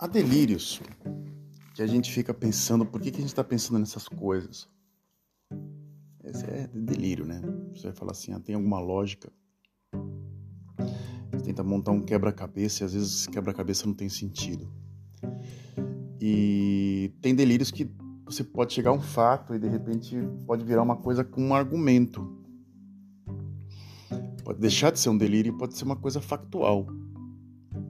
Há delírios que a gente fica pensando, por que, que a gente está pensando nessas coisas? Esse é delírio, né? Você vai falar assim, ah, tem alguma lógica. Você tenta montar um quebra-cabeça e às vezes quebra-cabeça não tem sentido. E tem delírios que você pode chegar a um fato e de repente pode virar uma coisa com um argumento. Pode deixar de ser um delírio e pode ser uma coisa factual.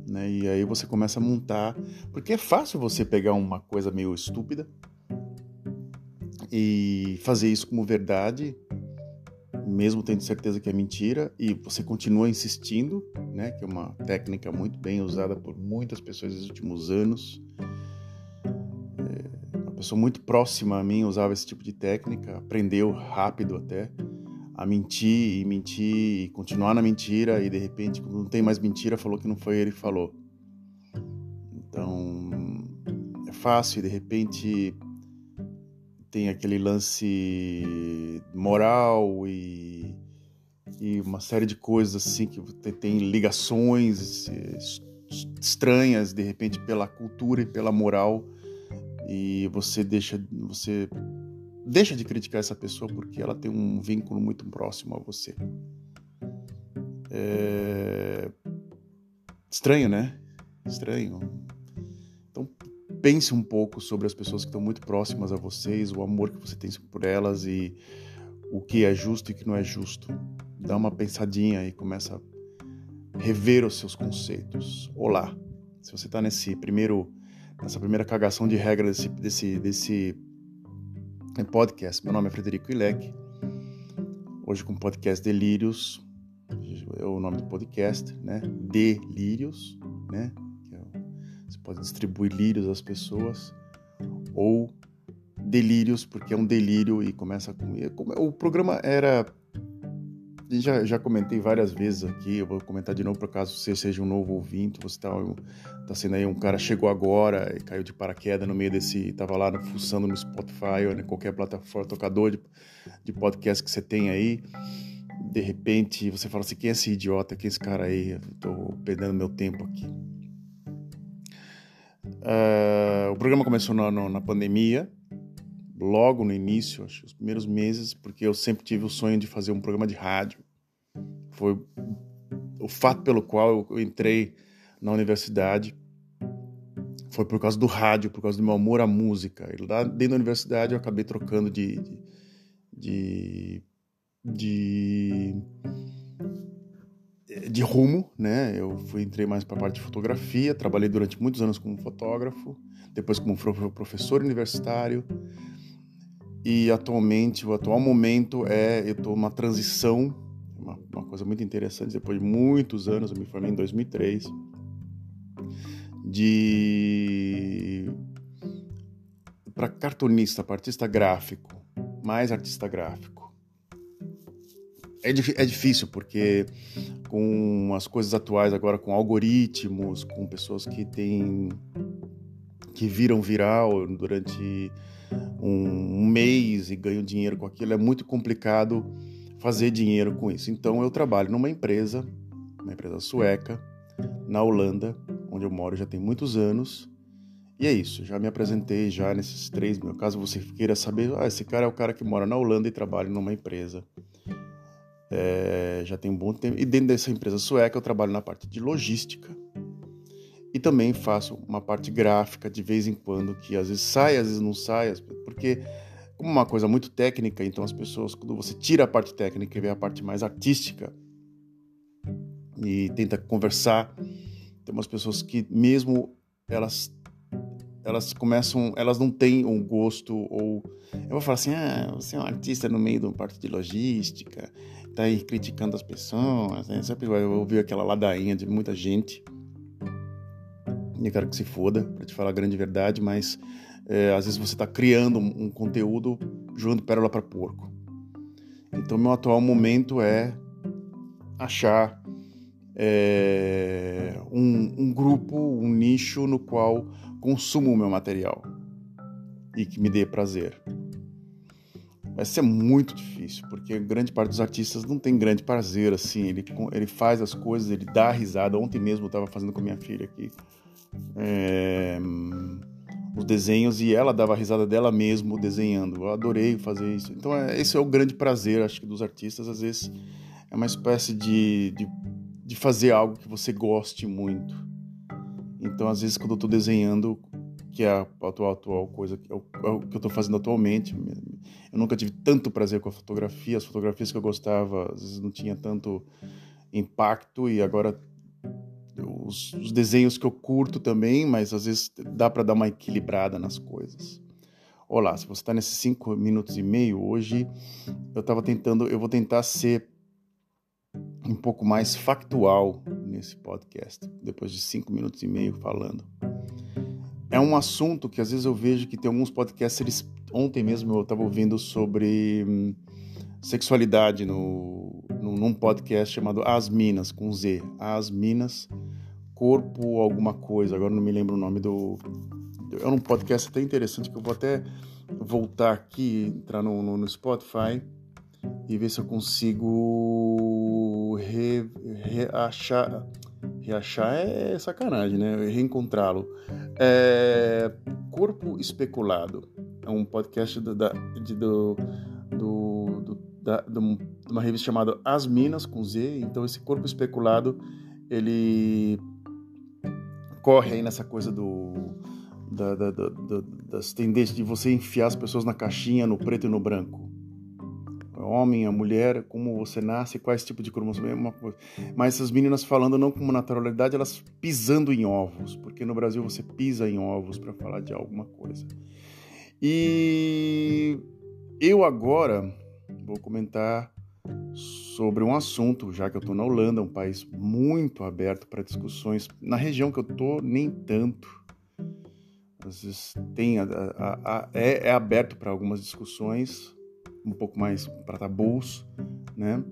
Né? E aí você começa a montar. Porque é fácil você pegar uma coisa meio estúpida e fazer isso como verdade, mesmo tendo certeza que é mentira, e você continua insistindo, né? que é uma técnica muito bem usada por muitas pessoas nos últimos anos. É, uma pessoa muito próxima a mim usava esse tipo de técnica, aprendeu rápido até a mentir e mentir e continuar na mentira e de repente quando não tem mais mentira falou que não foi ele que falou. Então é fácil e de repente tem aquele lance moral e, e uma série de coisas assim que tem ligações estranhas de repente pela cultura e pela moral e você deixa você deixa de criticar essa pessoa porque ela tem um vínculo muito próximo a você. É... Estranho, né? Estranho. Então pense um pouco sobre as pessoas que estão muito próximas a vocês, o amor que você tem por elas e o que é justo e o que não é justo. Dá uma pensadinha e começa a rever os seus conceitos. Olá, se você está nesse primeiro, nessa primeira cagação de regra desse, desse, desse podcast. Meu nome é Frederico Ilek. Hoje com o podcast Delírios, é o nome do podcast, né? Delírios, né? É você pode distribuir lírios às pessoas ou delírios porque é um delírio e começa com o programa era já, já comentei várias vezes aqui, eu vou comentar de novo para caso você seja um novo ouvinte, você está tá sendo aí um cara chegou agora e caiu de paraquedas no meio desse, tava lá no, fuçando no Spotify ou em qualquer plataforma, tocador de, de podcast que você tem aí, de repente você fala assim, quem é esse idiota, quem é esse cara aí, eu tô perdendo meu tempo aqui. Uh, o programa começou na, na pandemia, logo no início, acho, os primeiros meses, porque eu sempre tive o sonho de fazer um programa de rádio. Foi o fato pelo qual eu entrei na universidade. Foi por causa do rádio, por causa do meu amor à música. E lá dentro da universidade eu acabei trocando de, de, de, de, de rumo, né? Eu fui entrei mais para a parte de fotografia, trabalhei durante muitos anos como fotógrafo, depois como professor universitário, e atualmente, o atual momento é, eu estou numa transição, uma, uma, coisa muito interessante, depois de muitos anos, eu me formei em 2003, de para cartunista, para artista gráfico, mais artista gráfico. É, é difícil porque com as coisas atuais agora, com algoritmos, com pessoas que têm que viram viral durante um mês e ganho dinheiro com aquilo, é muito complicado fazer dinheiro com isso. Então eu trabalho numa empresa, uma empresa sueca, na Holanda, onde eu moro já tem muitos anos. E é isso, já me apresentei já nesses três mil. Caso você queira saber, ah, esse cara é o cara que mora na Holanda e trabalha numa empresa. É, já tem um bom tempo. E dentro dessa empresa sueca eu trabalho na parte de logística e também faço uma parte gráfica de vez em quando, que às vezes sai, às vezes não sai, porque como uma coisa muito técnica, então as pessoas, quando você tira a parte técnica e vê a parte mais artística e tenta conversar, tem umas pessoas que mesmo elas elas começam, elas não têm um gosto ou eu vou falar assim, ah, você é um artista no meio de uma parte de logística, tá aí criticando as pessoas, né? sempre vai ouvir aquela ladainha de muita gente eu quero que se foda, para te falar a grande verdade, mas é, às vezes você está criando um, conteúdo jogando pérola para porco. Então, meu atual momento é achar é, um, um, grupo, um nicho no qual consumo o meu material e que me dê prazer. Vai ser muito difícil, porque grande parte dos artistas não tem grande prazer assim. Ele, ele faz as coisas, ele dá risada. Ontem mesmo eu estava fazendo com minha filha aqui é, os desenhos e ela dava a risada dela mesmo desenhando. Eu adorei fazer isso. Então, é, esse é o grande prazer, acho que, dos artistas. Às vezes é uma espécie de, de, de fazer algo que você goste muito. Então, às vezes, quando eu estou desenhando, que é a atual, atual coisa, que é o, é que eu estou fazendo atualmente, eu nunca tive tanto prazer com a fotografia. As fotografias que eu gostava, às vezes, não tinha tanto impacto e agora os, os desenhos que eu curto também, mas às vezes dá para dar uma equilibrada nas coisas. Olá, se você está nesses cinco minutos e meio hoje, eu estava tentando, eu vou tentar ser um pouco mais factual nesse podcast, depois de cinco minutos e meio falando. É um assunto que às vezes eu vejo que tem alguns podcasters. Ontem mesmo eu estava ouvindo sobre hum, sexualidade no, num podcast chamado As Minas, com Z. As Minas, Corpo Alguma Coisa, agora não me lembro o nome do. É um podcast até interessante que eu vou até voltar aqui, entrar no, no, no Spotify e ver se eu consigo re, reachar. Reachar é sacanagem, né? Reencontrá-lo. É, Corpo Especulado. É um podcast do, da, de, do, do, do da, de uma revista chamada As Minas, com Z. Então, esse corpo especulado, ele corre aí nessa coisa do, da, da, da, das tendências de você enfiar as pessoas na caixinha, no preto e no branco. O homem, a mulher, como você nasce, quais tipo de cromossomo, é uma coisa. Mas essas meninas falando não como naturalidade, elas pisando em ovos, porque no Brasil você pisa em ovos para falar de alguma coisa. E eu agora vou comentar sobre um assunto, já que eu estou na Holanda, um país muito aberto para discussões. Na região que eu estou, nem tanto. Às vezes tem a, a, a, é, é, aberto para algumas discussões, um pouco mais para tabus, né?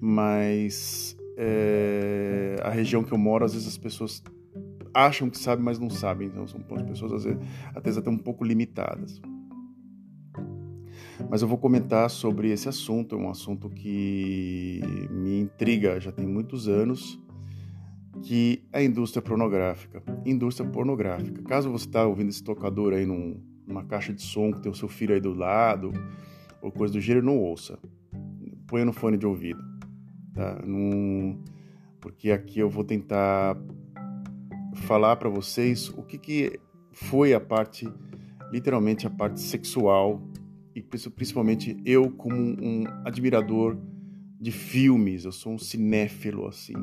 Mas é, a região que eu moro, às vezes as pessoas acham que sabem, mas não sabem. Então são pessoas às vezes até, até um pouco limitadas. Mas eu vou comentar sobre esse assunto, é um assunto que me intriga já tem muitos anos, que é a indústria pornográfica. Indústria pornográfica. Caso você está ouvindo esse tocador aí num, numa caixa de som que tem o seu filho aí do lado, ou coisa do gênero, não ouça. Põe no fone de ouvido, tá? Porque aqui eu vou tentar falar para vocês o que, que foi a parte, literalmente a parte sexual e principalmente eu como um admirador de filmes, eu sou um cinéfilo assim,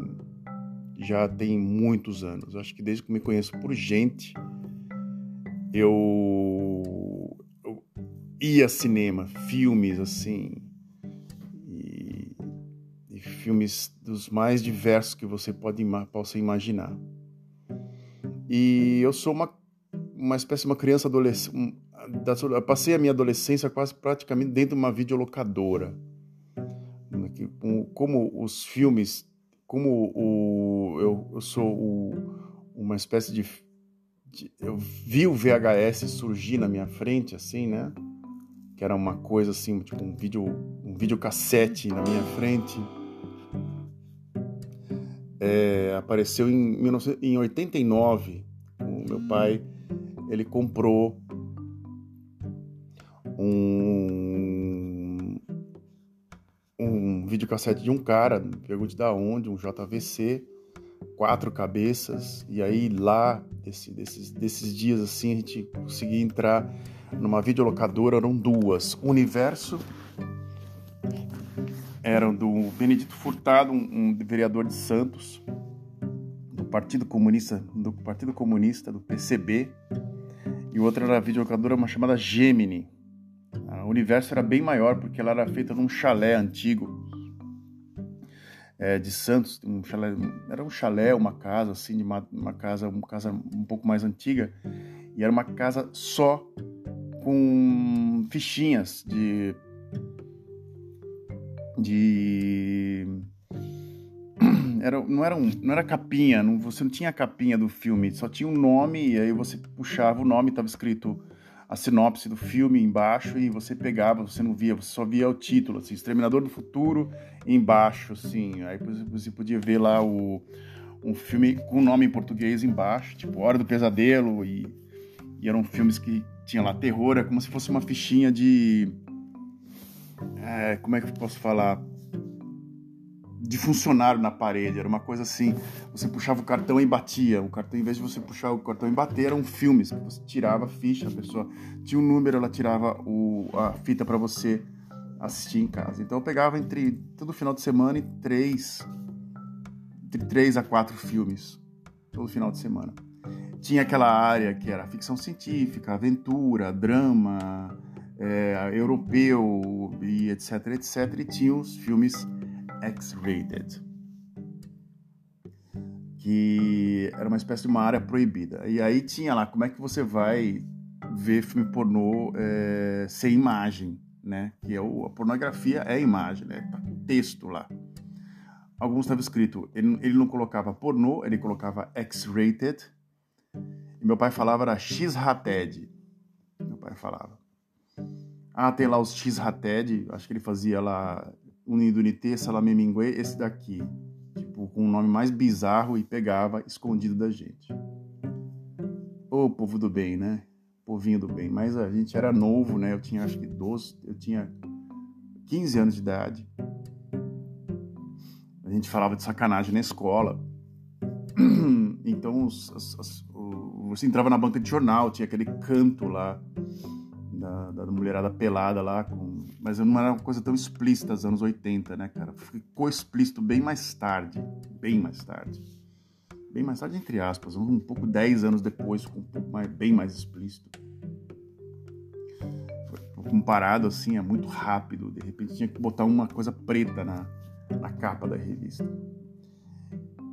já tem muitos anos. Acho que desde que me conheço por gente, eu, eu ia cinema, filmes assim, e, e, filmes dos mais diversos que você pode possa imaginar. E eu sou uma uma espécie de uma criança adolescente, eu passei a minha adolescência quase praticamente dentro de uma videolocadora. Como os filmes, como o, eu, eu sou o, uma espécie de, de, Eu vi o VHS surgir na minha frente, assim, né? Que era uma coisa assim, tipo um vídeo, um videocassete na minha frente. É, apareceu em, 19, em 89. O meu pai ele comprou um, um videocassete de um cara, pergunte da onde, um JVC, quatro cabeças, e aí lá, desse, desses, desses dias assim, a gente conseguia entrar numa videolocadora, eram duas, Universo, eram do Benedito Furtado, um, um vereador de Santos, do Partido Comunista, do Partido Comunista, do PCB, e o outro era a videolocadora uma chamada Gemini, o universo era bem maior porque ela era feita num chalé antigo é, de Santos, um chalé, era um chalé, uma casa assim, de uma, uma, casa, uma casa um pouco mais antiga e era uma casa só com fichinhas de de era, não era um, não era capinha, não, você não tinha a capinha do filme, só tinha um nome e aí você puxava o nome, estava escrito a sinopse do filme embaixo e você pegava, você não via, você só via o título, assim, Exterminador do Futuro embaixo, assim. Aí você podia ver lá o, um filme com nome em português embaixo, tipo Hora do Pesadelo, e, e eram filmes que tinha lá terror, é como se fosse uma fichinha de. É, como é que eu posso falar? De funcionário na parede, era uma coisa assim. Você puxava o cartão e batia. O cartão, em vez de você puxar o cartão e bater, eram filmes. Você tirava a ficha, a pessoa tinha um número, ela tirava o, a fita para você assistir em casa. Então eu pegava entre todo final de semana e três, entre três a quatro filmes todo final de semana. Tinha aquela área que era ficção científica, aventura, drama, é, europeu e etc, etc. E tinha os filmes X-rated, que era uma espécie de uma área proibida. E aí tinha lá como é que você vai ver filme pornô é, sem imagem, né? Que é o, a pornografia é imagem, né? Tá texto lá. Alguns estava escrito, ele, ele não colocava pornô, ele colocava X-rated. E meu pai falava era X-rated. Meu pai falava. Ah, tem lá os X-rated, acho que ele fazia lá Unidunité, Salame Mingue, esse daqui. Tipo, com um nome mais bizarro e pegava escondido da gente. Ô, povo do bem, né? povinho do bem, mas a gente era novo, né? Eu tinha acho que 12, eu tinha 15 anos de idade. A gente falava de sacanagem na escola. Então, os, as, as, o, você entrava na banca de jornal, tinha aquele canto lá da, da mulherada pelada lá, com, mas não era uma coisa tão explícita nos anos 80, né, cara? Ficou explícito bem mais tarde, bem mais tarde bem mais tarde, entre aspas, um pouco dez anos depois, com um pouco mais, bem mais explícito. Comparado assim, é muito rápido. De repente tinha que botar uma coisa preta na, na capa da revista.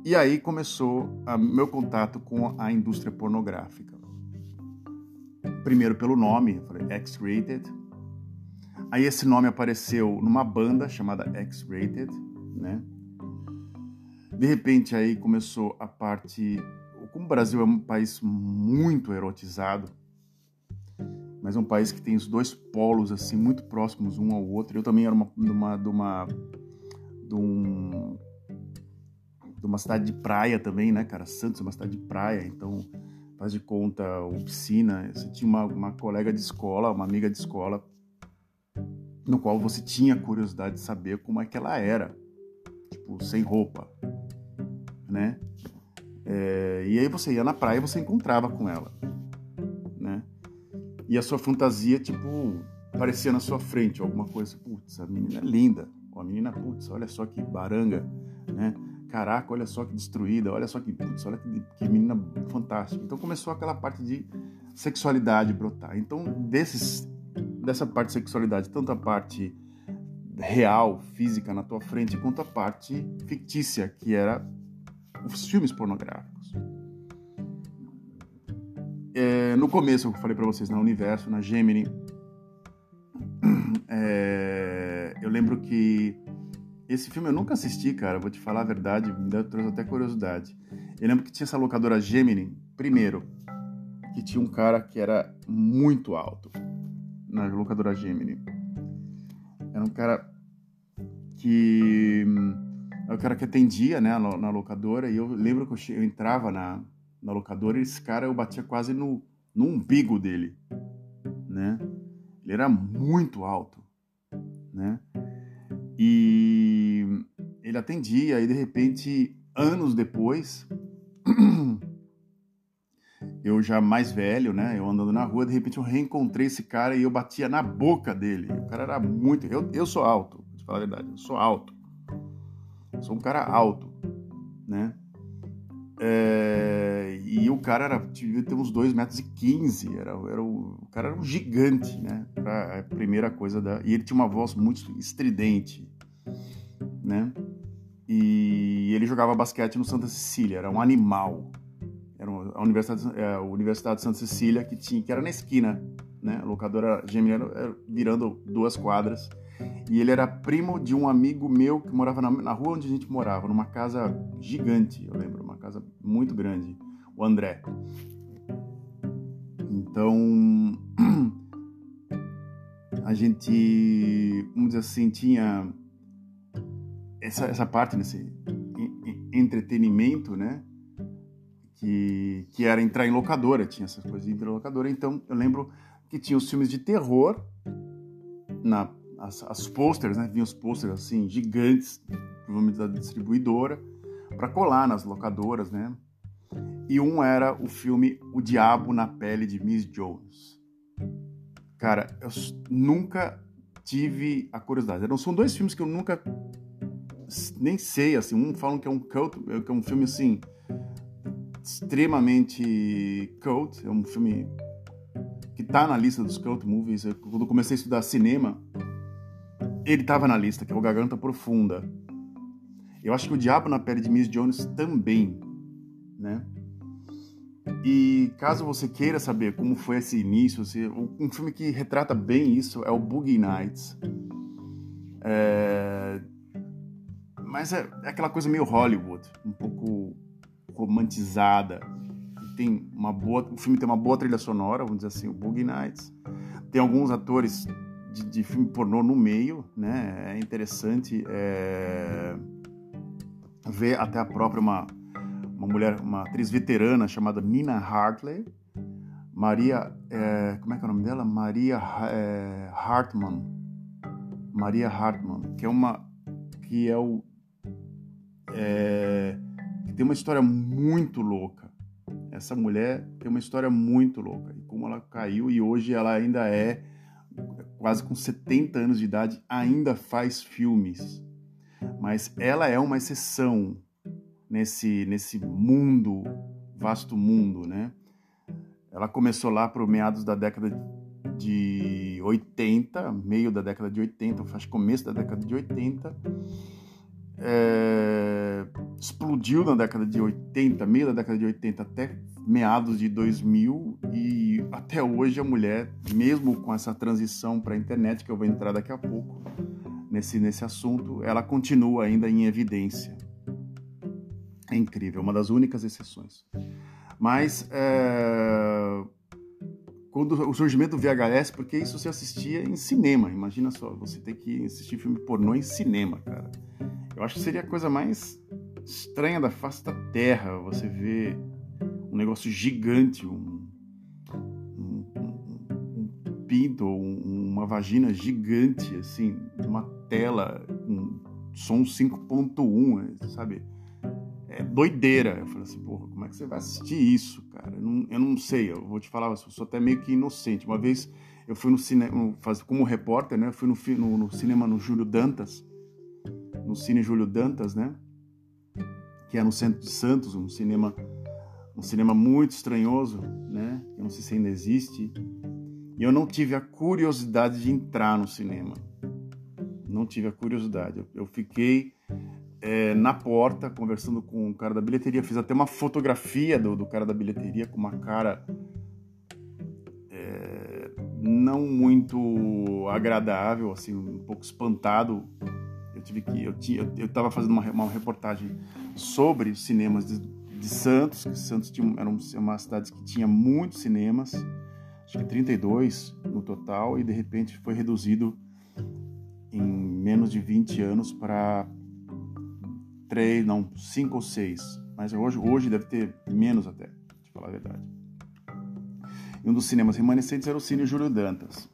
E aí começou o meu contato com a indústria pornográfica. Primeiro pelo nome, X-Rated. Aí esse nome apareceu numa banda chamada X-Rated, né? De repente aí começou a parte. Como o Brasil é um país muito erotizado, mas é um país que tem os dois polos assim muito próximos um ao outro. Eu também era uma, de uma, de uma, de um, de uma cidade de praia também, né, cara? Santos é uma cidade de praia, então faz de conta o piscina. Você tinha uma, uma colega de escola, uma amiga de escola, no qual você tinha curiosidade de saber como é que ela era, tipo sem roupa, né? É, e aí você ia na praia e você encontrava com ela, né? E a sua fantasia, tipo, aparecia na sua frente, alguma coisa, putz, a menina é linda, a menina, putz, olha só que baranga, né? Caraca, olha só que destruída, olha só que, putz, olha que, que menina fantástica. Então começou aquela parte de sexualidade brotar. Então, desses, dessa parte de sexualidade, tanto a parte real, física na tua frente, quanto a parte fictícia, que era os filmes pornográficos. É, no começo, eu falei para vocês, na Universo, na Gemini, é, eu lembro que esse filme eu nunca assisti, cara, vou te falar a verdade, me trouxe até curiosidade. Eu lembro que tinha essa locadora Gemini, primeiro, que tinha um cara que era muito alto na locadora Gemini. Era um cara que é o cara que atendia, né, na locadora, e eu lembro que eu, entrava na, na locadora e esse cara eu batia quase no, no umbigo dele, né? Ele era muito alto, né? E ele atendia e de repente, anos depois, eu já mais velho, né? Eu andando na rua, de repente eu reencontrei esse cara e eu batia na boca dele. O cara era muito. Eu, eu sou alto, vou te falar a verdade, eu sou alto. Sou um cara alto, né? É, e o cara era, ter uns 2 metros e 15, era, era o, o cara era um gigante, né? Pra, a primeira coisa da. E ele tinha uma voz muito estridente, né? E ele jogava basquete no Santa Cecília, era um animal. A Universidade, é, a Universidade de Santa Cecília que tinha, que era na esquina, né? A locadora Geminiano virando duas quadras e ele era primo de um amigo meu que morava na, na, rua onde a gente morava, numa casa gigante, eu lembro, uma casa muito grande, o André. Então, a gente, vamos dizer assim, tinha essa, essa parte nesse entretenimento, né? Que, que era entrar em locadora, tinha essas coisas de entrar em locadora. Então eu lembro que tinha os filmes de terror, na, as, as posters, né? Vinham os posters assim, gigantes, provavelmente da distribuidora, para colar nas locadoras, né? E um era o filme O Diabo na Pele de Miss Jones. Cara, eu nunca tive a curiosidade. São dois filmes que eu nunca nem sei, assim, um falam que é um cult, que é um filme assim extremamente cult, é um filme que tá na lista dos cult movies. Eu, quando comecei a estudar cinema, ele tava na lista, que é o Garganta Profunda. Eu acho que o Diabo na Pele de Miss Jones também, né? E caso você queira saber como foi esse início, um filme que retrata bem isso é o Boogie Nights. É... Mas é, é, aquela coisa meio Hollywood, um pouco romantizada. Tem uma boa, o filme tem uma boa trilha sonora, vamos dizer assim, o Boogie Nights. Tem alguns atores de, de filme pornô no meio, né? É interessante é... ver até a própria uma uma mulher, uma atriz veterana chamada Nina Hartley, Maria, é, como é que é o nome dela? Maria é, Hartman, Maria Hartman, que é uma, que é o, é, tem uma história muito louca. Essa mulher tem uma história muito louca e como ela caiu e hoje ela ainda é quase com 70 anos de idade ainda faz filmes, mas ela é uma exceção nesse, nesse mundo, vasto mundo, né? Ela começou lá para meados da década de 80, meio da década de 80, acho começo da década de 80. É, explodiu na década de 80, meio da década de 80 até meados de 2000 e até hoje a mulher, mesmo com essa transição para a internet que eu vou entrar daqui a pouco nesse nesse assunto, ela continua ainda em evidência. É incrível, uma das únicas exceções. Mas é, quando o surgimento do VHS, porque isso se assistia em cinema. Imagina só, você ter que assistir filme pornô em cinema, cara. Eu acho que seria a coisa mais estranha da face da Terra você ver um negócio gigante, um, um, um, um pinto uma vagina gigante, assim, uma tela, um som 5.1, sabe? É doideira. Eu falei assim, porra, como é que você vai assistir isso, cara? Eu não, eu não sei, eu vou te falar, eu sou até meio que inocente. Uma vez eu fui no cinema, como repórter, né? Eu fui no, no, no, cinema no Júlio Dantas, no Cine Júlio Dantas, né? Que é no centro de Santos, um cinema, um cinema muito estranhoso, né? Eu não sei se ainda existe. E eu não tive a curiosidade de entrar no cinema. Não tive a curiosidade. eu, eu fiquei é, na porta, conversando com o cara da bilheteria. Fiz até uma fotografia do, do cara da bilheteria com uma cara é, não muito agradável, assim, um pouco espantado. Eu tive que eu tinha eu estava fazendo uma, uma reportagem sobre os cinemas de, de Santos, que Santos tinha, era uma cidade que tinha muitos cinemas, acho que 32 no total, e de repente foi reduzido em menos de 20 anos para três, não, cinco ou seis. Mas hoje, hoje deve ter menos até, de falar a verdade. E um dos cinemas remanescentes era o Cine Júlio Dantas,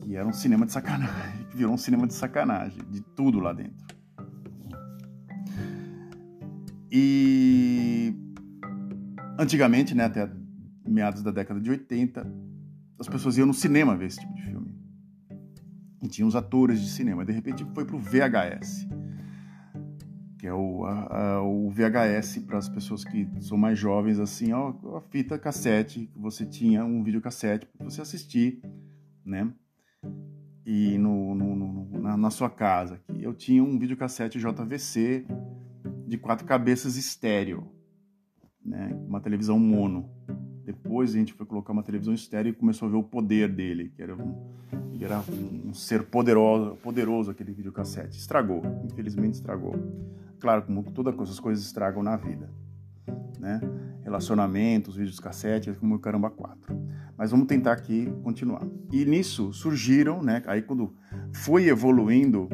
que era um cinema de sacanagem, que virou um cinema de sacanagem, de tudo lá dentro. E antigamente, né, até meados da década de 80, as pessoas iam no cinema ver esse tipo de filme. E tinha os atores de cinema. De repente foi pro VHS que é o, a, a, o VHS para as pessoas que são mais jovens, assim, ó, a fita cassete, que você tinha um videocassete para você assistir, né? E no, no, no na, na, sua casa. Eu tinha um videocassete JVC de quatro cabeças estéreo, né? Uma televisão mono. Depois a gente foi colocar uma televisão estéreo e começou a ver o poder dele, que era um, ele era um, ser poderoso, poderoso aquele videocassete. Estragou, infelizmente estragou. Claro, como todas as coisas estragam na vida, né? Relacionamentos, vídeos cassete, como o caramba quatro. Mas vamos tentar aqui continuar. E nisso surgiram, né? Aí quando foi evoluindo,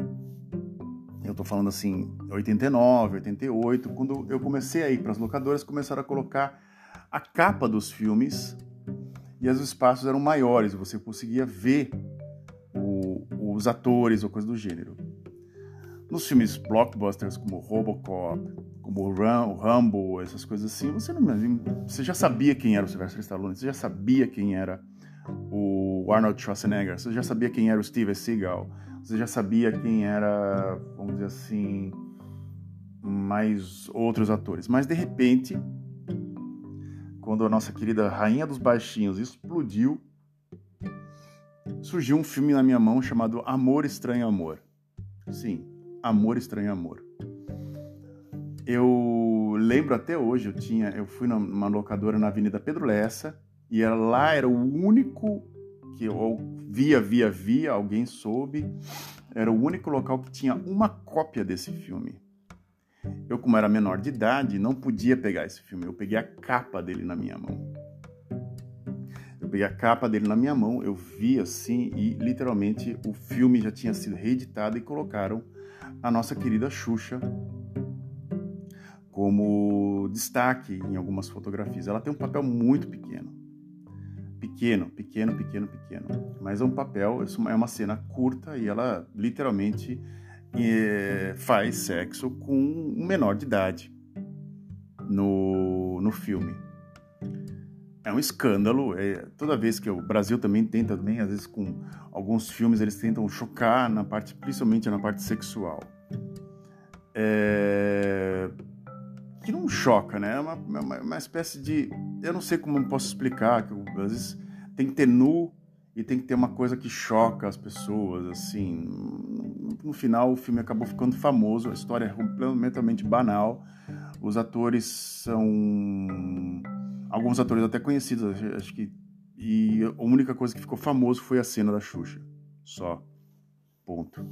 eu eu tô falando assim, 89, 88, quando eu comecei a ir para as locadoras, começaram a colocar a capa dos filmes e os espaços eram maiores, você conseguia ver o, os atores ou coisa do gênero. Nos filmes blockbusters como Robocop, como o Rambo, essas coisas assim, você, não, você já sabia quem era o Sylvester Stallone, você já sabia quem era o Arnold Schwarzenegger, você já sabia quem era o Steven Seagal, você já sabia quem era, vamos dizer assim, mais outros atores. Mas de repente, quando a nossa querida Rainha dos Baixinhos explodiu, surgiu um filme na minha mão chamado Amor Estranho Amor. Sim, Amor Estranho Amor. Eu lembro até hoje, eu tinha, eu fui numa locadora na Avenida Pedro Lessa e era, lá era o único que eu via, via, via, alguém soube, era o único local que tinha uma cópia desse filme. Eu, como era menor de idade, não podia pegar esse filme. Eu peguei a capa dele na minha mão. Eu peguei a capa dele na minha mão, eu vi assim e literalmente o filme já tinha sido reeditado e colocaram a nossa querida Xuxa como destaque em algumas fotografias. Ela tem um papel muito pequeno. Pequeno, pequeno, pequeno, pequeno. Mas é um papel, é uma cena curta e ela literalmente é, faz sexo com um menor de idade no, no filme. É um escândalo. É, toda vez que o Brasil também tenta, também, às vezes com alguns filmes, eles tentam chocar na parte, principalmente na parte sexual. É, que não choca, né? É uma, uma, uma, espécie de. Eu não sei como posso explicar, que às vezes tem que ter nu e tem que ter uma coisa que choca as pessoas, assim. No final, o filme acabou ficando famoso, a história é completamente banal. Os atores são. Alguns atores até conhecidos, acho que. E a única coisa que ficou famoso foi a cena da Xuxa. Só. Ponto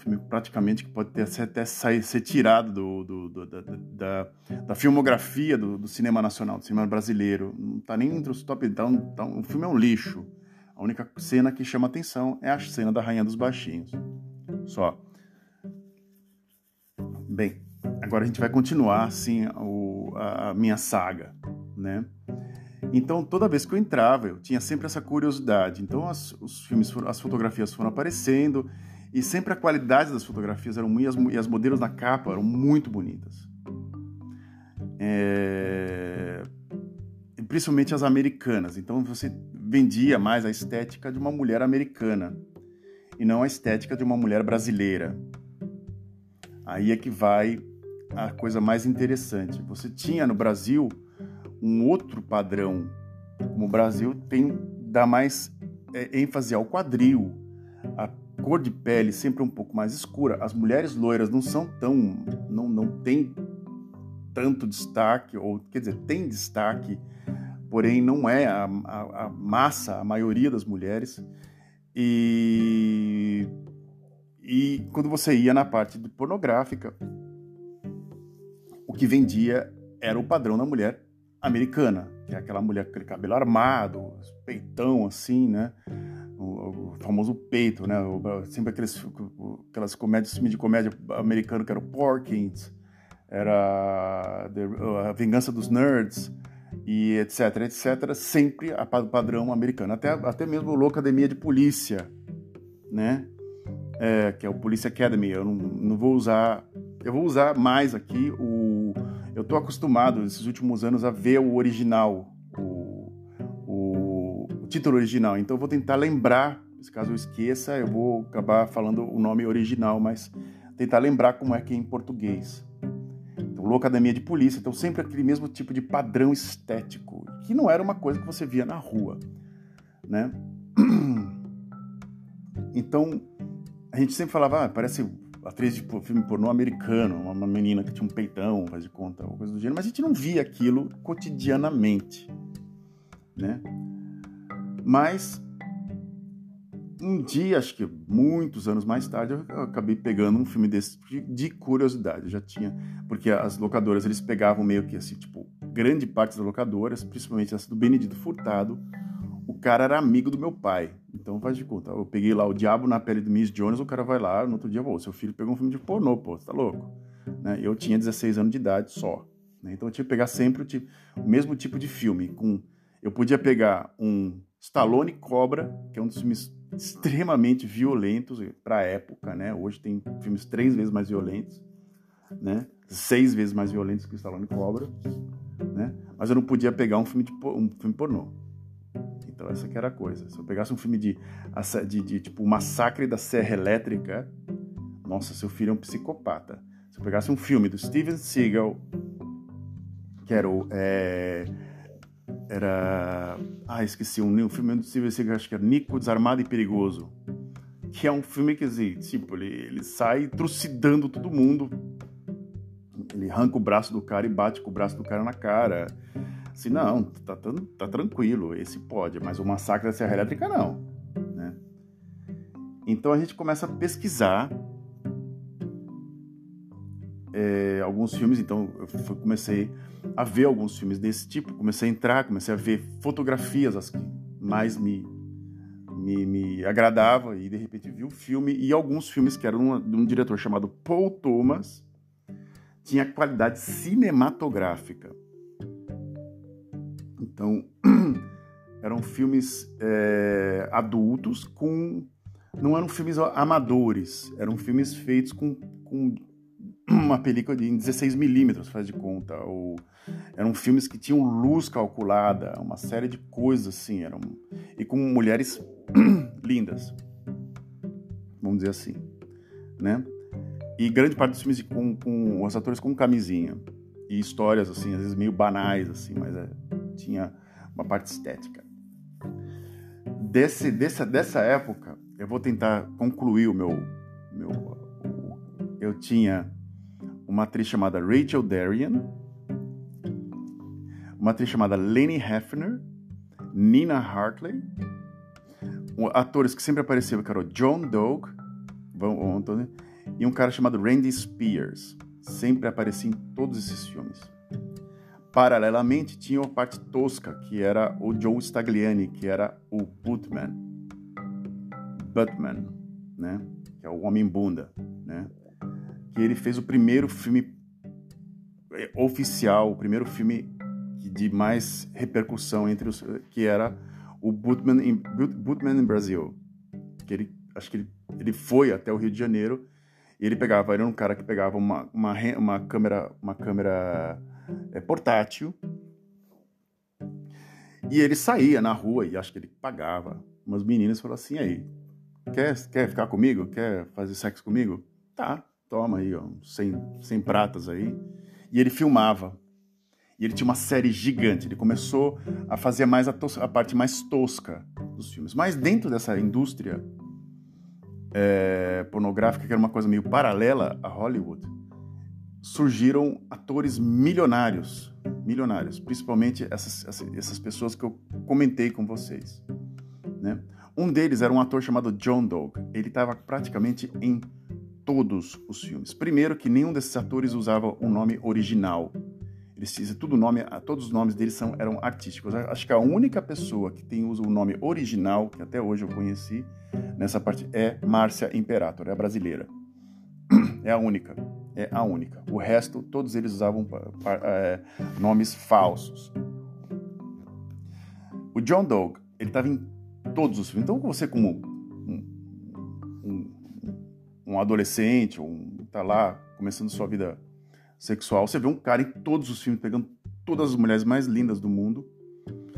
filme praticamente que pode ter, até sair, ser tirado do, do, do da, da, da, filmografia do, do, cinema nacional, do cinema brasileiro. Não está nem entre os top. Então, então, o filme é um lixo. A única cena que chama atenção é a cena da Rainha dos Baixinhos. Só. Bem, agora a gente vai continuar assim o, a, minha saga, né? Então, toda vez que eu entrava, eu tinha sempre essa curiosidade. Então, as, os filmes, as fotografias foram aparecendo e sempre a qualidade das fotografias eram muito, e as modelos na capa eram muito bonitas. É... Principalmente as americanas. Então você vendia mais a estética de uma mulher americana e não a estética de uma mulher brasileira. Aí é que vai a coisa mais interessante. Você tinha no Brasil um outro padrão. Como o Brasil tem dá mais é, ênfase ao quadril, a cor de pele sempre um pouco mais escura. As mulheres loiras não são tão. não, não tem tanto destaque, ou quer dizer, tem destaque, porém não é a, a, a massa, a maioria das mulheres. E, e quando você ia na parte pornográfica, que vendia era o padrão da mulher americana, que é aquela mulher com aquele cabelo armado, peitão assim, né? o, o famoso peito, né? O, sempre aqueles, aquelas comédias, filme de comédia americano que era o Porkins, era A Vingança dos Nerds, e etc, etc, sempre a padrão americano. Até, até mesmo o Locademia de Polícia, né? É, que é o Police Academy. Eu não, não vou usar... Eu vou usar mais aqui o... Eu tô acostumado, nesses últimos anos, a ver o original, título original. Então eu vou tentar lembrar, caso eu esqueça, eu vou acabar falando o nome original, mas tentar lembrar como é que é em português. Então, Loucademia de Polícia, então sempre aquele mesmo tipo de padrão estético, que não era uma coisa que você via na rua, né? Então, a gente sempre falava, ah, parece atriz de filme pornô americano, uma menina que tinha um peitão, faz de conta, ou coisa do gênero, mas a gente não via aquilo cotidianamente, né? Mas um dia, acho que muitos anos mais tarde, eu acabei pegando um filme desse de, de curiosidade. Eu já tinha, porque as locadoras eles pegavam meio que assim, tipo, grande parte das locadoras, principalmente essa do Benedito Furtado, o cara era amigo do meu pai. Então faz de conta. Eu peguei lá o Diabo na Pele do Miss Jones, o cara vai lá, no outro dia, pô, seu filho pegou um filme de pornô, pô, você tá louco? Né? Eu tinha 16 anos de idade só. Né? Então eu tinha que pegar sempre o, tipo, o mesmo tipo de filme. Com, eu podia pegar um Stallone Cobra, que é um dos filmes extremamente violentos para a época, né? Hoje tem filmes três vezes mais violentos, né? Seis vezes mais violentos que o Stallone Cobra, né? Mas eu não podia pegar um filme de um filme pornô. Então essa que era a coisa. Se eu pegasse um filme de, de, de tipo Massacre da Serra Elétrica, nossa, seu filho é um psicopata. Se eu pegasse um filme do Steven Seagal, que era o é, era. Ah, esqueci, um, um filme do Steven Seagal, acho que era Nico Desarmado e Perigoso. Que é um filme que, assim, tipo, ele, ele sai trucidando todo mundo. Ele arranca o braço do cara e bate com o braço do cara na cara. Assim, não, tá, tá, tá tranquilo, esse pode, mas o massacre da Serra Elétrica não. Né? Então a gente começa a pesquisar é, alguns filmes, então eu comecei a ver alguns filmes desse tipo, comecei a entrar, comecei a ver fotografias as que mais me, me, me agradava e de repente vi o filme e alguns filmes que eram de um diretor chamado Paul Thomas tinha qualidade cinematográfica. Então eram filmes é, adultos com não eram filmes amadores, eram filmes feitos com, com uma película de 16 milímetros, faz de conta. Ou eram filmes que tinham luz calculada, uma série de coisas assim, eram e com mulheres lindas, vamos dizer assim, né? E grande parte dos filmes com, com os atores com camisinha e histórias assim, às vezes meio banais assim, mas é, tinha uma parte estética. Desse, dessa, dessa época, eu vou tentar concluir o meu, meu eu tinha uma atriz chamada Rachel Darrian, uma atriz chamada Leni Hefner, Nina Hartley, atores que sempre apareceram, que o John Doug, e um cara chamado Randy Spears. Sempre aparecia em todos esses filmes. Paralelamente, tinha a parte tosca, que era o Joe Stagliani, que era o Butman. Butman, né? Que é o Homem-Bunda, né? que ele fez o primeiro filme é, oficial, o primeiro filme de mais repercussão entre os que era o Bootman in, Bootman in Brasil, que ele acho que ele, ele foi até o Rio de Janeiro e ele pegava, ele era um cara que pegava uma, uma, uma câmera uma câmera é, portátil e ele saía na rua e acho que ele pagava umas meninas falaram assim aí quer quer ficar comigo quer fazer sexo comigo tá toma aí, ó, 100, 100 pratas aí. E ele filmava. E ele tinha uma série gigante. Ele começou a fazer mais a, a parte mais tosca dos filmes. Mas dentro dessa indústria é, pornográfica, que era uma coisa meio paralela a Hollywood, surgiram atores milionários, milionários, principalmente essas, essas pessoas que eu comentei com vocês. Né? Um deles era um ator chamado John Dog. Ele estava praticamente em todos os filmes. Primeiro que nenhum desses atores usava um nome original. Eles dizem tudo nome, todos os nomes deles são, eram artísticos. Acho que a única pessoa que tem usa o nome original, que até hoje eu conheci, nessa parte é Márcia Imperator, é a brasileira. É a única, é a única. O resto, todos eles usavam é, nomes falsos. O John Dog, ele estava em todos os filmes. Então você como um, um, um adolescente, um, tá lá começando sua vida sexual, você vê um cara em todos os filmes pegando todas as mulheres mais lindas do mundo.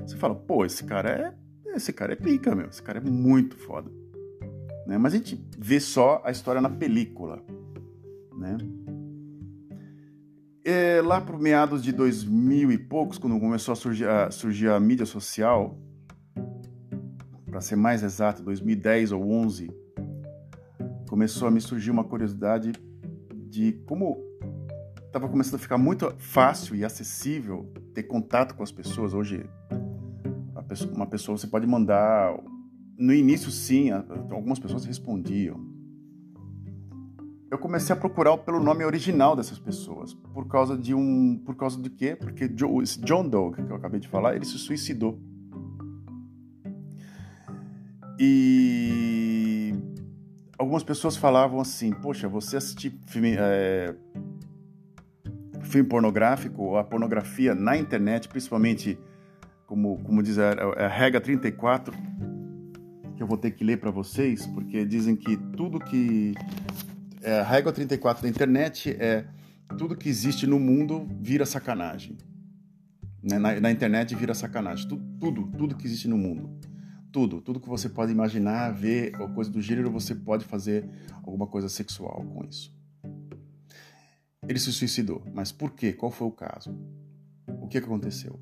Você fala, pô, esse cara é. Esse cara é pica, meu. Esse cara é muito foda. Né? Mas a gente vê só a história na película. Né? É, lá por meados de 2000 e poucos, quando começou a surgir a, surgir a mídia social, para ser mais exato, 2010 ou 11, começou a me surgir uma curiosidade de como estava começando a ficar muito fácil e acessível ter contato com as pessoas. Hoje, uma pessoa você pode mandar. No início, sim, algumas pessoas respondiam. Eu comecei a procurar pelo nome original dessas pessoas, por causa de um, por causa de quê? Porque esse John Doe que eu acabei de falar, ele se suicidou. E algumas pessoas falavam assim: Poxa, você assistir filme, é, filme pornográfico, a pornografia na internet, principalmente, como, como diz a, a regra 34, que eu vou ter que ler para vocês, porque dizem que tudo que. É, a regra 34 da internet é tudo que existe no mundo vira sacanagem. Né? Na, na, internet vira sacanagem. Tudo, tudo, tudo que existe no mundo. Tudo, tudo que você pode imaginar, ver, ou coisa do gênero, você pode fazer alguma coisa sexual com isso. Ele se suicidou. Mas por quê? Qual foi o caso? O que, que aconteceu?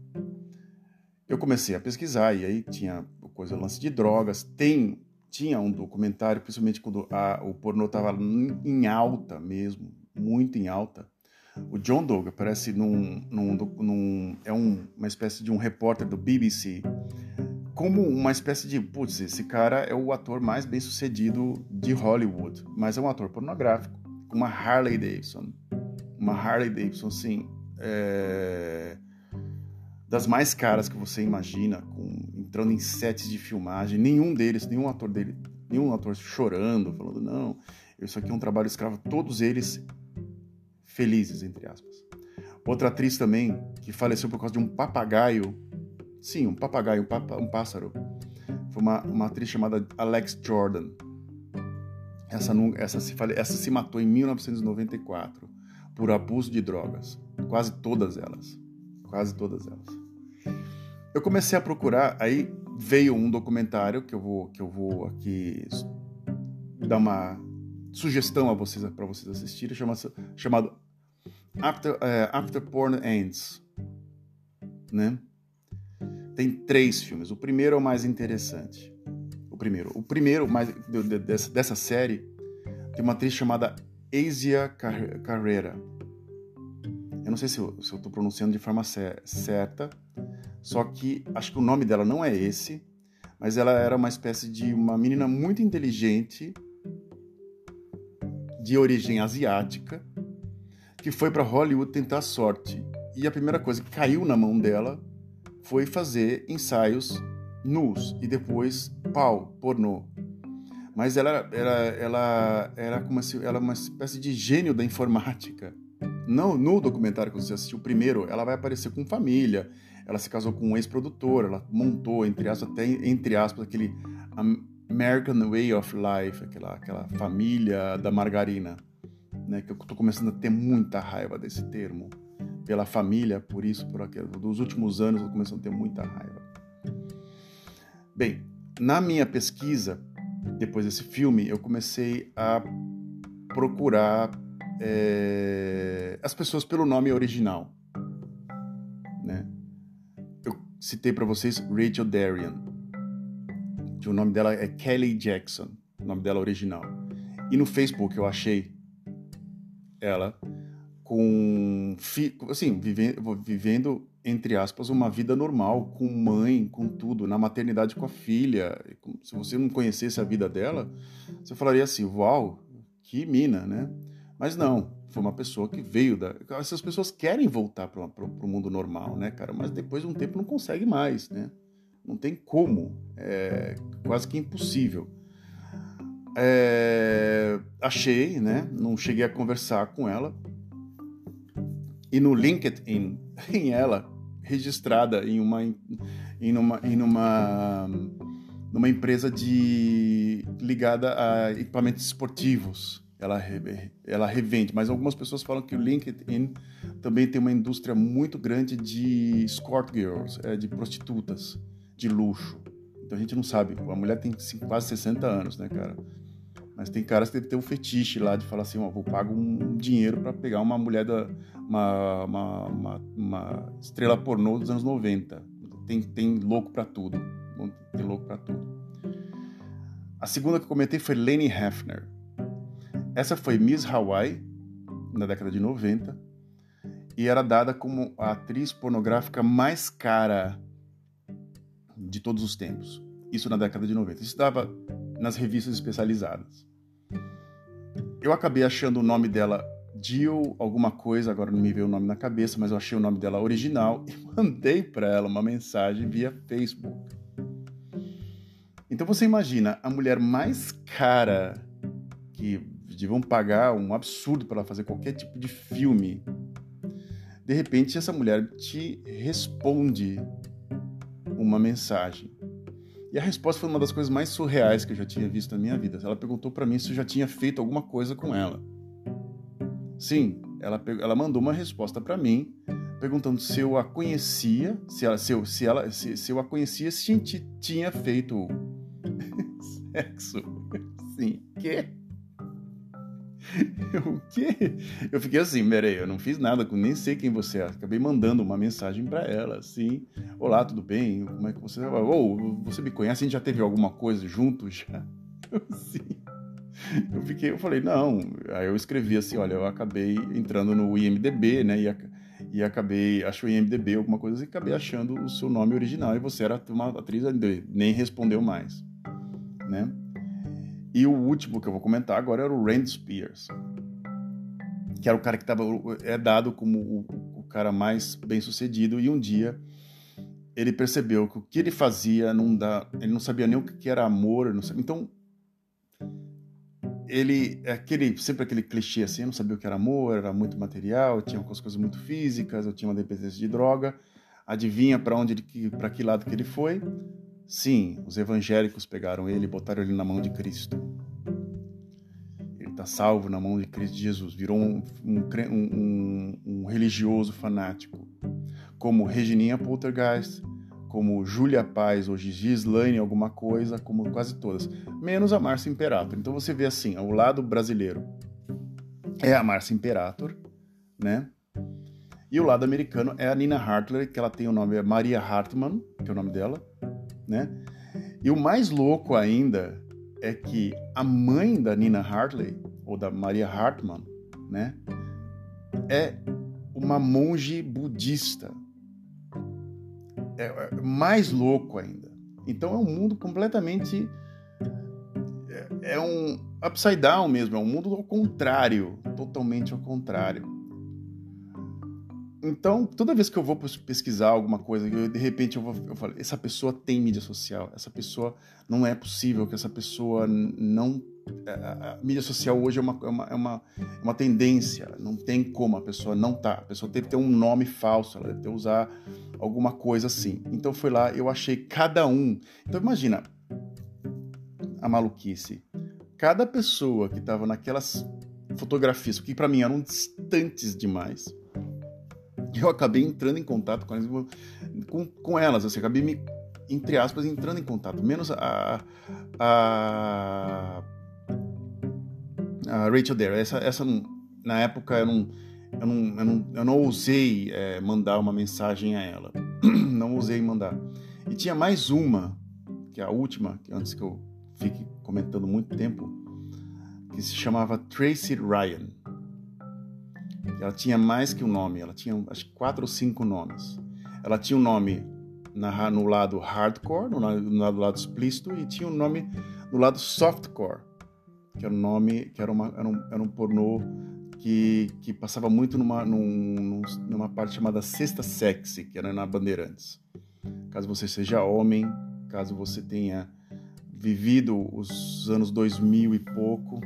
Eu comecei a pesquisar e aí tinha coisa lance de drogas. Tem tinha um documentário, principalmente quando a, o pornô estava em alta mesmo, muito em alta. O John Doug aparece num, num, num é um, uma espécie de um repórter do BBC, como uma espécie de, putz, esse cara é o ator mais bem sucedido de Hollywood, mas é um ator pornográfico, com uma Harley Davidson, uma Harley Davidson, sim, é, das mais caras que você imagina, com, entrando em sets de filmagem, nenhum deles, nenhum ator dele, nenhum ator chorando, falando, não, isso aqui é um trabalho escravo, todos eles felizes, entre aspas. Outra atriz também, que faleceu por causa de um papagaio, sim, um papagaio, um, papa, um pássaro, foi uma, uma atriz chamada Alex Jordan. Essa, essa, se, essa se matou em 1994 por abuso de drogas. Quase todas elas. Quase todas elas. Eu comecei a procurar, aí veio um documentário que eu vou, que eu vou aqui dar uma sugestão a vocês para vocês assistirem, chama, chamado After, uh, After Porn Ends, né? Tem três filmes. O primeiro é o mais interessante. O primeiro, o primeiro mais dessa, dessa série tem uma atriz chamada Asia Carrera. Eu não sei se eu estou pronunciando de forma certa, só que acho que o nome dela não é esse, mas ela era uma espécie de uma menina muito inteligente de origem asiática que foi para Hollywood tentar sorte. E a primeira coisa que caiu na mão dela foi fazer ensaios nus e depois pau, pornô. Mas ela, ela, ela era como se ela uma espécie de gênio da informática. Não no documentário que você assistiu primeiro, ela vai aparecer com família. Ela se casou com um ex-produtor, ela montou entre aspas, até entre aspas aquele American Way of Life, aquela, aquela família da margarina, né? Que eu estou começando a ter muita raiva desse termo. Pela família, por isso, por aquilo. Dos últimos anos eu estou começando a ter muita raiva. Bem, na minha pesquisa, depois desse filme, eu comecei a procurar é, as pessoas pelo nome original. Citei para vocês Rachel Darrian que o nome dela é Kelly Jackson, o nome dela original. E no Facebook eu achei ela com assim, vivendo, vivendo entre aspas uma vida normal, com mãe, com tudo, na maternidade com a filha. Se você não conhecesse a vida dela, você falaria assim: "Uau, que mina, né?" Mas não, foi uma pessoa que veio da. Essas pessoas querem voltar para o mundo normal, né, cara? Mas depois de um tempo não consegue mais, né? Não tem como, é quase que impossível. É, achei, né? Não cheguei a conversar com ela. E no LinkedIn, em ela, registrada em uma, em uma, em uma, numa empresa de ligada a equipamentos esportivos. Ela, ela revende, mas algumas pessoas falam que o LinkedIn também tem uma indústria muito grande de escort girls, é, de prostitutas de luxo. Então a gente não sabe. A mulher tem quase 60 anos, né, cara? Mas tem caras que devem ter um fetiche lá de falar assim, ó, vou pagar um dinheiro para pegar uma mulher da uma, uma, uma, uma, estrela pornô dos anos 90. Tem, tem louco para tudo. Tem louco para tudo. A segunda que eu comentei foi Leni Hefner. Essa foi Miss Hawaii na década de 90 e era dada como a atriz pornográfica mais cara de todos os tempos. Isso na década de 90. Isso estava nas revistas especializadas. Eu acabei achando o nome dela Jill alguma coisa, agora não me veio o nome na cabeça, mas eu achei o nome dela original e mandei para ela uma mensagem via Facebook. Então você imagina a mulher mais cara que deviam pagar um absurdo para ela fazer qualquer tipo de filme. De repente essa mulher te responde uma mensagem. E a resposta foi uma das coisas mais surreais que eu já tinha visto na minha vida. Ela perguntou para mim se eu já tinha feito alguma coisa com ela. Sim, ela, ela mandou uma resposta para mim perguntando se eu a conhecia, se ela, se eu, se ela, se, se eu a conhecia, se tinha feito sexo. Sim, que? o quê? Eu fiquei assim, peraí, eu não fiz nada, nem sei quem você é. Acabei mandando uma mensagem para ela, assim. Olá, tudo bem? Como é que você Ou oh, você me conhece? A gente já teve alguma coisa junto já? Assim. Eu fiquei, eu falei, não. Aí eu escrevi assim, olha, eu acabei entrando no IMDB, né? E, e acabei, achou IMDB alguma coisa e acabei achando o seu nome original e você era uma atriz, nem respondeu mais, né? E o último que eu vou comentar agora era o Randy Spears, que era o cara que tava, é dado como o, o cara mais bem sucedido, e um dia ele percebeu que o que ele fazia não dá, ele não sabia nem o que era amor, sabia, então ele é aquele sempre aquele clichê assim, não sabia o que era amor, era muito material, tinha algumas coisas muito físicas, eu tinha uma dependência de droga. Adivinha para onde para que lado que ele foi? Sim, os evangélicos pegaram ele e botaram ele na mão de Cristo. Está salvo na mão de Cristo Jesus, virou um, um, um, um religioso fanático, como Regininha Poltergeist, como Júlia Paz ou Gigi Slane, alguma coisa, como quase todas, menos a Márcia Imperator. Então você vê assim, o lado brasileiro é a Márcia Imperator, né? E o lado americano é a Nina Hartley, que ela tem o nome é Maria Hartman, que é o nome dela, né? E o mais louco ainda é que a mãe da Nina Hartley, ou da Maria Hartman, né? É uma monge budista. É, é mais louco ainda. Então é um mundo completamente. É, é um upside down mesmo, é um mundo ao contrário, totalmente ao contrário. Então, toda vez que eu vou pesquisar alguma coisa, eu, de repente eu, vou, eu falo, essa pessoa tem mídia social, essa pessoa não é possível que essa pessoa não. A, a, a mídia social hoje é uma, é, uma, é, uma, é uma tendência, não tem como a pessoa não tá. A pessoa deve ter um nome falso, ela deve ter usar alguma coisa assim. Então foi lá, eu achei cada um. Então imagina a maluquice. Cada pessoa que estava naquelas fotografias, que para mim eram distantes demais eu acabei entrando em contato com elas, com, com elas assim, acabei me, entre aspas, entrando em contato, menos a, a, a Rachel Dare. Essa, essa, na época, eu não, eu não, eu não, eu não ousei é, mandar uma mensagem a ela, não ousei mandar. E tinha mais uma, que é a última, antes que eu fique comentando muito tempo, que se chamava Tracy Ryan. Ela tinha mais que um nome, ela tinha acho quatro ou cinco nomes. Ela tinha um nome na, no lado hardcore, no, no, no lado explícito, e tinha um nome no lado softcore, que era um nome, que era, uma, era, um, era um pornô que, que passava muito numa, num, numa parte chamada Sexta Sexy, que era na Bandeirantes. Caso você seja homem, caso você tenha vivido os anos 2000 e pouco,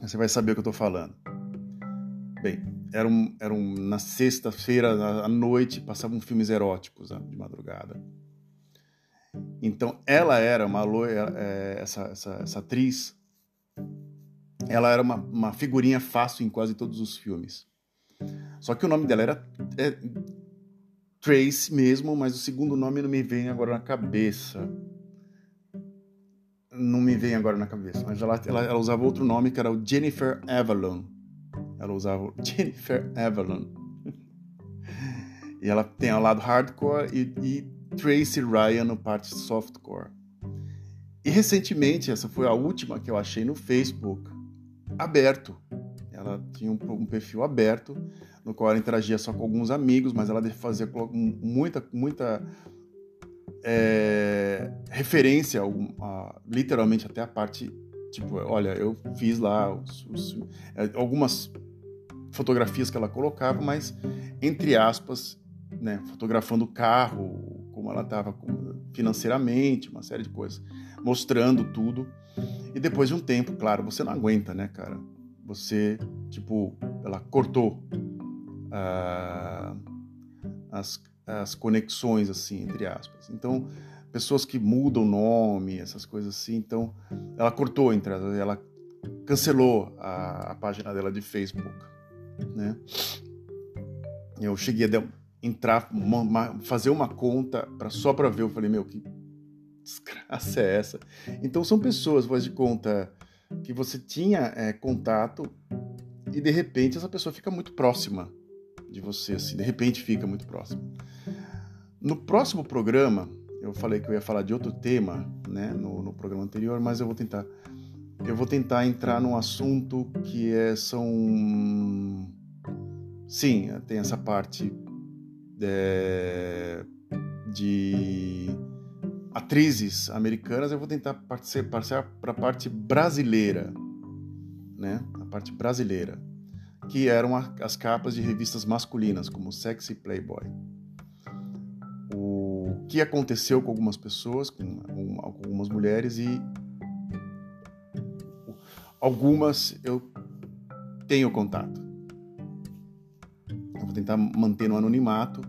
você vai saber o que eu estou falando. Bem, era um, era um, na sexta-feira à noite passavam filmes eróticos de madrugada. Então ela era uma loira, é, essa, essa, essa atriz, ela era uma, uma figurinha fácil em quase todos os filmes. Só que o nome dela era é, Trace mesmo, mas o segundo nome não me vem agora na cabeça. Não me vem agora na cabeça, mas ela, ela, ela usava outro nome que era o Jennifer Avalon. Ela usava Jennifer Avalon. e ela tem ao lado hardcore e, e Tracy Ryan no parte softcore. E recentemente, essa foi a última que eu achei no Facebook, aberto. Ela tinha um, um perfil aberto, no qual ela interagia só com alguns amigos, mas ela fazia muita, muita é, referência, a, a, literalmente até a parte, tipo, olha, eu fiz lá os, os, é, algumas fotografias que ela colocava, mas entre aspas, né, fotografando o carro, como ela estava financeiramente, uma série de coisas, mostrando tudo. E depois de um tempo, claro, você não aguenta, né, cara? Você, tipo, ela cortou uh, as, as conexões, assim, entre aspas. Então, pessoas que mudam nome, essas coisas assim. Então, ela cortou, entre ela cancelou a, a página dela de Facebook, né? Eu cheguei a entrar, fazer uma conta para só para ver. Eu falei, meu, que desgraça é essa? Então, são pessoas, voz de conta, que você tinha é, contato e de repente essa pessoa fica muito próxima de você, assim, de repente fica muito próxima. No próximo programa, eu falei que eu ia falar de outro tema, né, no, no programa anterior, mas eu vou tentar eu vou tentar entrar num assunto que é, são sim tem essa parte é, de atrizes americanas. Eu vou tentar passar para a parte brasileira né? A parte brasileira que eram as capas de revistas masculinas como Sexy Playboy. Que aconteceu com algumas pessoas, com, algumas mulheres e algumas eu tenho contato. Eu vou tentar manter no anonimato,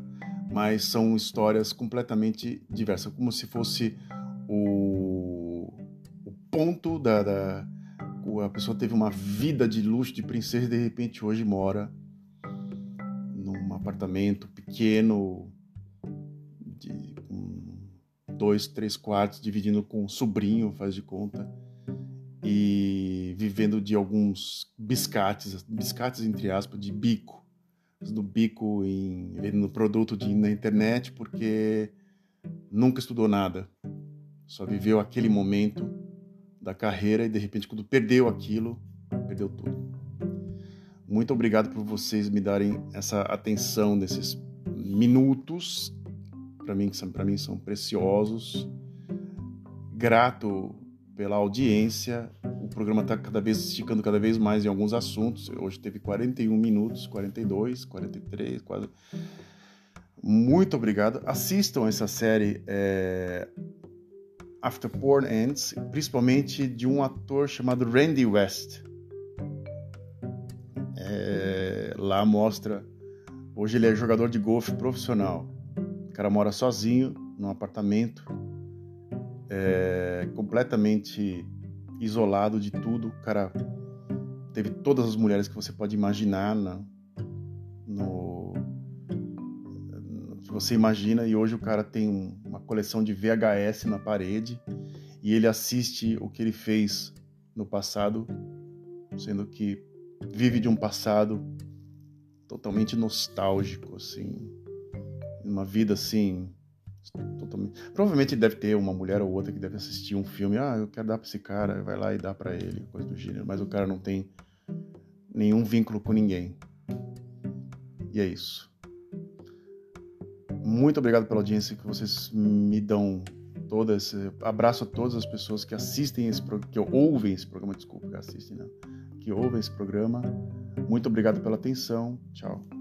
mas são histórias completamente diversas, como se fosse o, o ponto da, da a pessoa teve uma vida de luxo de princesa e de repente hoje mora num apartamento pequeno dois, três quartos, dividindo com um sobrinho, faz de conta, e vivendo de alguns biscates, biscates entre aspas, de bico, do bico em vendendo produto de, na internet, porque nunca estudou nada, só viveu aquele momento da carreira e de repente quando perdeu aquilo, perdeu tudo. Muito obrigado por vocês me darem essa atenção nesses minutos para mim, para mim são preciosos. Grato pela audiência. O programa está cada vez esticando cada vez mais em alguns assuntos. Hoje teve 41 minutos, 42, 43, quase. Muito obrigado. Assistam essa série é... After Porn Ends, principalmente de um ator chamado Randy West. É... Lá mostra. Hoje ele é jogador de golfe profissional. O cara mora sozinho num apartamento, é, completamente isolado de tudo. O cara teve todas as mulheres que você pode imaginar na, no, que você imagina e hoje o cara tem um, uma coleção de VHS na parede e ele assiste o que ele fez no passado, sendo que vive de um passado totalmente nostálgico, assim, uma vida assim. Totalmente... Provavelmente deve ter uma mulher ou outra que deve assistir um filme. Ah, eu quero dar pra esse cara, vai lá e dá para ele, coisa do gênero. Mas o cara não tem nenhum vínculo com ninguém. E é isso. Muito obrigado pela audiência que vocês me dão. Toda esse... Abraço a todas as pessoas que assistem esse que ouvem esse programa, desculpa, que assistem, não. Que ouvem esse programa. Muito obrigado pela atenção. Tchau.